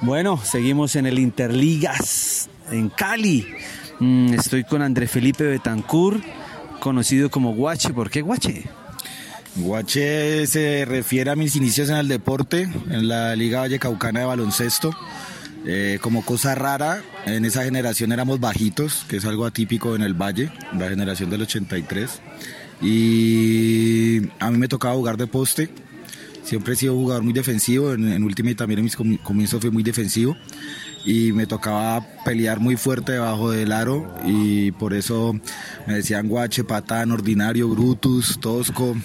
Bueno, seguimos en el Interligas en Cali. Mm, estoy con André Felipe Betancur, conocido como Guache. ¿Por qué Guache? Guache se refiere a mis inicios en el deporte, en la Liga Vallecaucana de Baloncesto. Eh, como cosa rara, en esa generación éramos bajitos, que es algo atípico en el Valle, la generación del 83. Y a mí me tocaba jugar de poste. Siempre he sido un jugador muy defensivo, en, en última y también en mis comienzos fui muy defensivo y me tocaba pelear muy fuerte debajo del aro y por eso me decían guache, patán, ordinario, brutus, tosco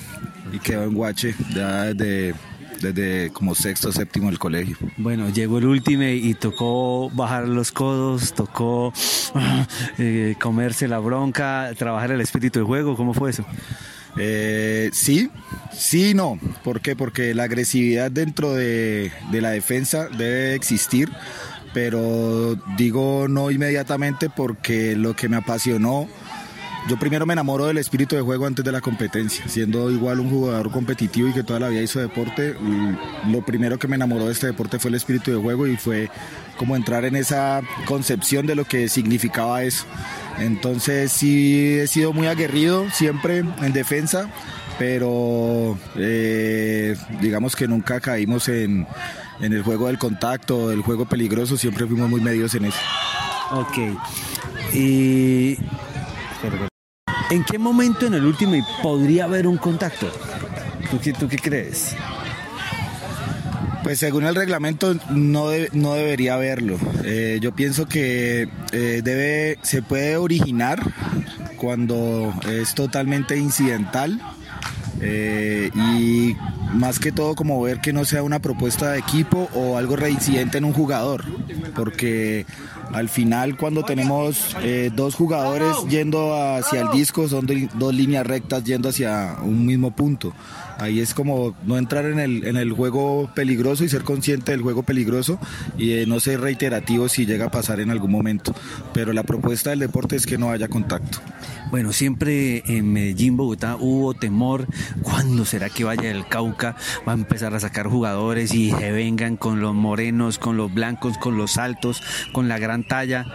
y quedó en guache ya desde, desde como sexto o séptimo del colegio. Bueno, llegó el último y tocó bajar los codos, tocó eh, comerse la bronca, trabajar el espíritu de juego, ¿cómo fue eso? Eh, sí, sí, no. ¿Por qué? Porque la agresividad dentro de, de la defensa debe existir pero digo no inmediatamente porque lo que me apasionó, yo primero me enamoro del espíritu de juego antes de la competencia, siendo igual un jugador competitivo y que toda la vida hizo deporte, lo primero que me enamoró de este deporte fue el espíritu de juego y fue como entrar en esa concepción de lo que significaba eso. Entonces sí he sido muy aguerrido siempre en defensa, pero eh, digamos que nunca caímos en en el juego del contacto, el juego peligroso, siempre fuimos muy medios en eso. Ok. Y. ¿En qué momento en el último podría haber un contacto? ¿Tú qué, tú qué crees? Pues según el reglamento no, no debería haberlo. Eh, yo pienso que eh, debe, se puede originar cuando es totalmente incidental eh, y más que todo como ver que no sea una propuesta de equipo o algo reincidente en un jugador, porque al final cuando tenemos eh, dos jugadores yendo hacia el disco son dos líneas rectas yendo hacia un mismo punto. Ahí es como no entrar en el, en el juego peligroso y ser consciente del juego peligroso y no ser reiterativo si llega a pasar en algún momento. Pero la propuesta del deporte es que no haya contacto. Bueno, siempre en Medellín, Bogotá, hubo temor. ¿Cuándo será que vaya el Cauca? Va a empezar a sacar jugadores y se vengan con los morenos, con los blancos, con los altos, con la gran talla.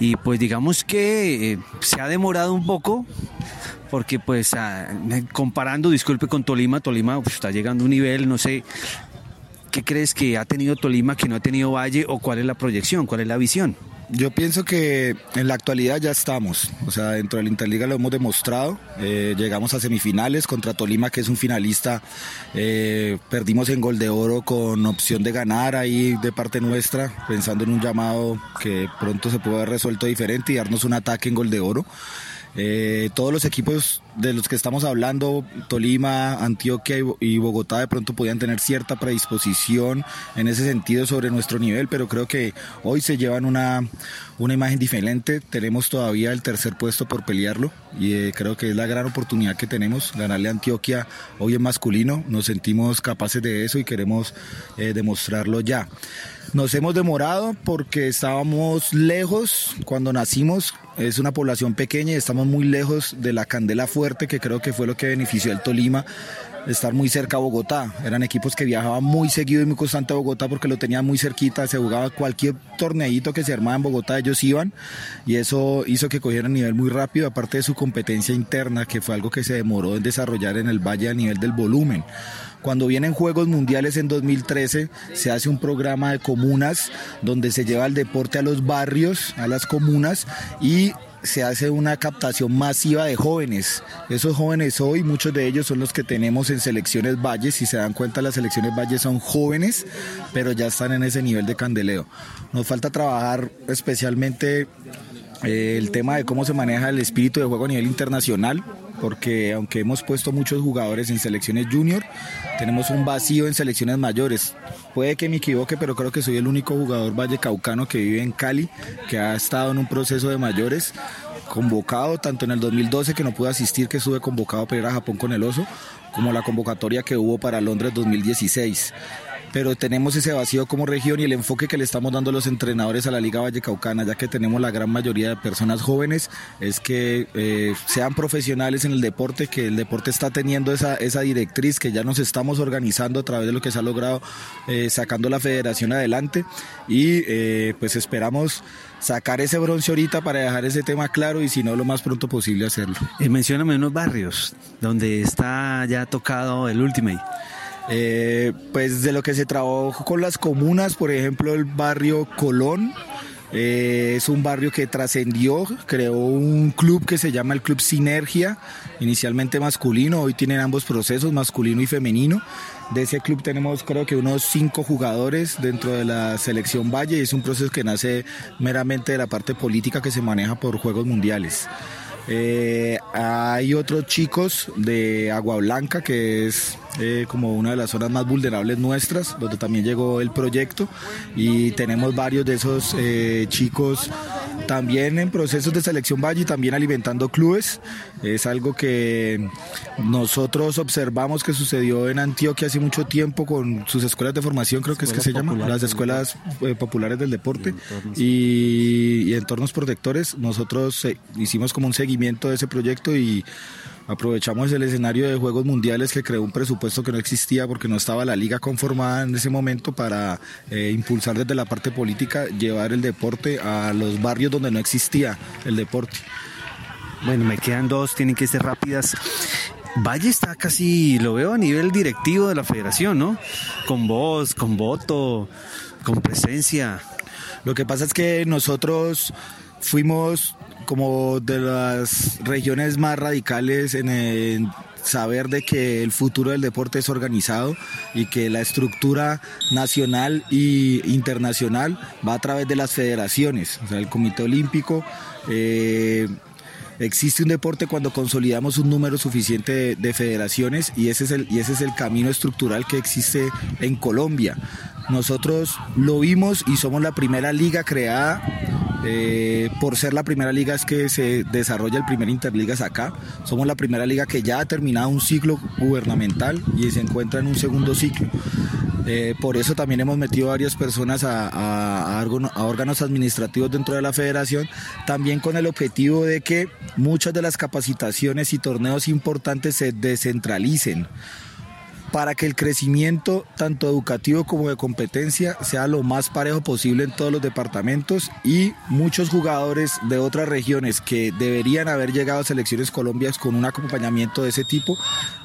Y pues digamos que eh, se ha demorado un poco, porque pues comparando, disculpe, con Tolima, Tolima está llegando a un nivel, no sé, ¿qué crees que ha tenido Tolima que no ha tenido Valle o cuál es la proyección, cuál es la visión? Yo pienso que en la actualidad ya estamos, o sea, dentro de la Interliga lo hemos demostrado, eh, llegamos a semifinales contra Tolima, que es un finalista, eh, perdimos en gol de oro con opción de ganar ahí de parte nuestra, pensando en un llamado que pronto se puede haber resuelto diferente y darnos un ataque en gol de oro. Eh, todos los equipos de los que estamos hablando, Tolima, Antioquia y Bogotá de pronto podían tener cierta predisposición en ese sentido sobre nuestro nivel, pero creo que hoy se llevan una, una imagen diferente. Tenemos todavía el tercer puesto por pelearlo y eh, creo que es la gran oportunidad que tenemos, ganarle a Antioquia hoy en masculino. Nos sentimos capaces de eso y queremos eh, demostrarlo ya. Nos hemos demorado porque estábamos lejos cuando nacimos. Es una población pequeña y estamos muy lejos de la candela fuerte, que creo que fue lo que benefició al Tolima estar muy cerca a Bogotá. Eran equipos que viajaban muy seguido y muy constante a Bogotá porque lo tenían muy cerquita. Se jugaba cualquier torneito que se armaba en Bogotá, ellos iban y eso hizo que cogieran nivel muy rápido, aparte de su competencia interna, que fue algo que se demoró en desarrollar en el Valle a nivel del volumen. Cuando vienen Juegos Mundiales en 2013, se hace un programa de comunas donde se lleva el deporte a los barrios, a las comunas y se hace una captación masiva de jóvenes. Esos jóvenes hoy, muchos de ellos son los que tenemos en selecciones Valles. Si se dan cuenta, las selecciones Valles son jóvenes, pero ya están en ese nivel de candeleo. Nos falta trabajar especialmente eh, el tema de cómo se maneja el espíritu de juego a nivel internacional porque aunque hemos puesto muchos jugadores en selecciones junior, tenemos un vacío en selecciones mayores. Puede que me equivoque, pero creo que soy el único jugador vallecaucano que vive en Cali, que ha estado en un proceso de mayores, convocado tanto en el 2012 que no pude asistir, que estuve convocado para ir a Japón con el oso, como la convocatoria que hubo para Londres 2016 pero tenemos ese vacío como región y el enfoque que le estamos dando los entrenadores a la Liga Vallecaucana, ya que tenemos la gran mayoría de personas jóvenes, es que eh, sean profesionales en el deporte, que el deporte está teniendo esa, esa directriz, que ya nos estamos organizando a través de lo que se ha logrado eh, sacando la federación adelante y eh, pues esperamos sacar ese bronce ahorita para dejar ese tema claro y si no lo más pronto posible hacerlo. Y mencióname unos barrios donde está ya tocado el Ultimate. Eh, pues de lo que se trabajó con las comunas, por ejemplo el barrio Colón, eh, es un barrio que trascendió, creó un club que se llama el Club Sinergia, inicialmente masculino, hoy tienen ambos procesos, masculino y femenino. De ese club tenemos creo que unos cinco jugadores dentro de la selección Valle y es un proceso que nace meramente de la parte política que se maneja por Juegos Mundiales. Eh, hay otros chicos de Agua Blanca, que es eh, como una de las zonas más vulnerables nuestras, donde también llegó el proyecto. Y tenemos varios de esos eh, chicos también en procesos de selección Valle y también alimentando clubes. Es algo que nosotros observamos que sucedió en Antioquia hace mucho tiempo con sus escuelas de formación, creo que es que se llaman, las escuelas populares del deporte y, y entornos protectores. Nosotros hicimos como un seguimiento de ese proyecto y aprovechamos el escenario de Juegos Mundiales que creó un presupuesto que no existía porque no estaba la liga conformada en ese momento para eh, impulsar desde la parte política, llevar el deporte a los barrios donde no existía el deporte. Bueno, me quedan dos, tienen que ser rápidas. Valle está casi, lo veo a nivel directivo de la federación, ¿no? Con voz, con voto, con presencia. Lo que pasa es que nosotros fuimos como de las regiones más radicales en el saber de que el futuro del deporte es organizado y que la estructura nacional e internacional va a través de las federaciones, o sea, el Comité Olímpico. Eh, existe un deporte cuando consolidamos un número suficiente de, de, federaciones y ese, es el, y ese es el camino estructural que existe en Colombia. Nosotros lo vimos y somos la primera liga creada eh, por ser la primera liga es que se desarrolla el primer Interligas acá. Somos la primera liga que ya ha terminado un ciclo gubernamental y se encuentra en un segundo ciclo. Eh, por eso también hemos metido varias personas a, órganos administrativos dentro de la federación, también con el objetivo de que muchas de las capacitaciones y torneos importantes se descentralicen para que el crecimiento tanto educativo como de competencia sea lo más parejo posible en todos los departamentos y muchos jugadores de otras regiones que deberían haber llegado a selecciones colombias con un acompañamiento de ese tipo,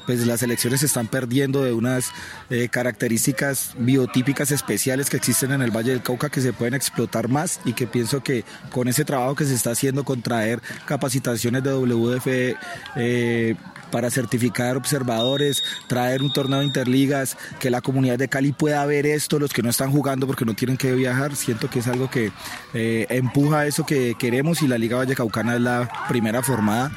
pues las selecciones se están perdiendo de unas eh, características biotípicas especiales que existen en el Valle del Cauca que se pueden explotar más y que pienso que con ese trabajo que se está haciendo con traer capacitaciones de WDF eh, para certificar observadores, traer un torneo de interligas, que la comunidad de Cali pueda ver esto, los que no están jugando porque no tienen que viajar, siento que es algo que eh, empuja eso que queremos y la Liga Vallecaucana es la primera formada.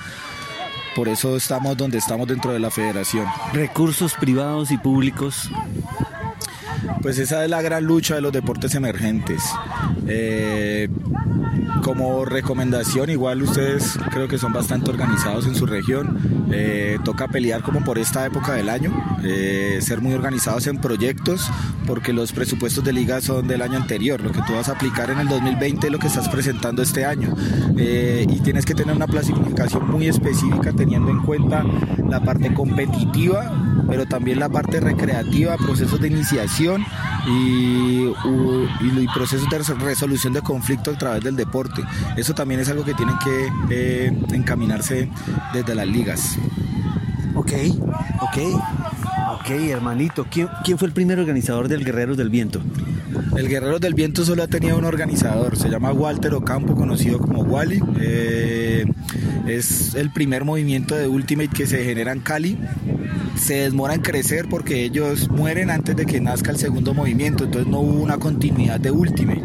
Por eso estamos donde estamos dentro de la federación. Recursos privados y públicos pues esa es la gran lucha de los deportes emergentes. Eh, como recomendación, igual ustedes creo que son bastante organizados en su región. Eh, toca pelear como por esta época del año, eh, ser muy organizados en proyectos, porque los presupuestos de liga son del año anterior. Lo que tú vas a aplicar en el 2020 es lo que estás presentando este año. y tienes que tener una planificación muy específica teniendo en cuenta la parte competitiva, pero también la parte recreativa, procesos de iniciación y, y, procesos de resolución de conflictos a través del deporte. Eso también es algo que tienen que eh, encaminarse desde las ligas. Ok, ok, ok, hermanito. ¿Quién, ¿Quién fue el primer organizador del Guerreros del Viento? El Guerreros del Viento solo ha tenido un organizador, se llama Walter Ocampo, conocido como Wally. Eh, es el primer movimiento de Ultimate que se genera en Cali se demora en crecer porque ellos mueren antes de que nazca el segundo movimiento, entonces no hubo una continuidad de Ultimate.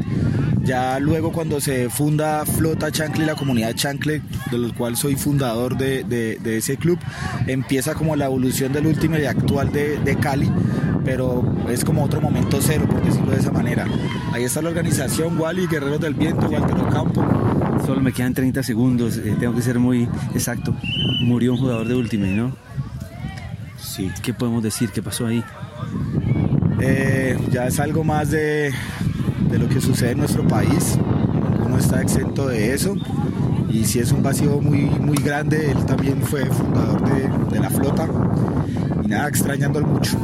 Ya luego cuando se funda Flota Chancle, la comunidad Chancle, del cual soy fundador de, ese club, empieza como la evolución del Ultimate actual de, de Cali, pero es como otro momento cero, por decirlo de esa manera. Ahí está la organización Wally, Guerreros del Viento, Walter Ocampo. Solo me quedan 30 segundos, eh, tengo que ser muy exacto. Murió un jugador de Ultimate, ¿no? Sí. ¿Qué podemos decir? ¿Qué pasó ahí? eh, ya es algo más de, lo que sucede en nuestro país. Uno está exento de eso y si es un vacío muy, muy grande, él también fue fundador de, de la flota y nada, extrañándolo mucho.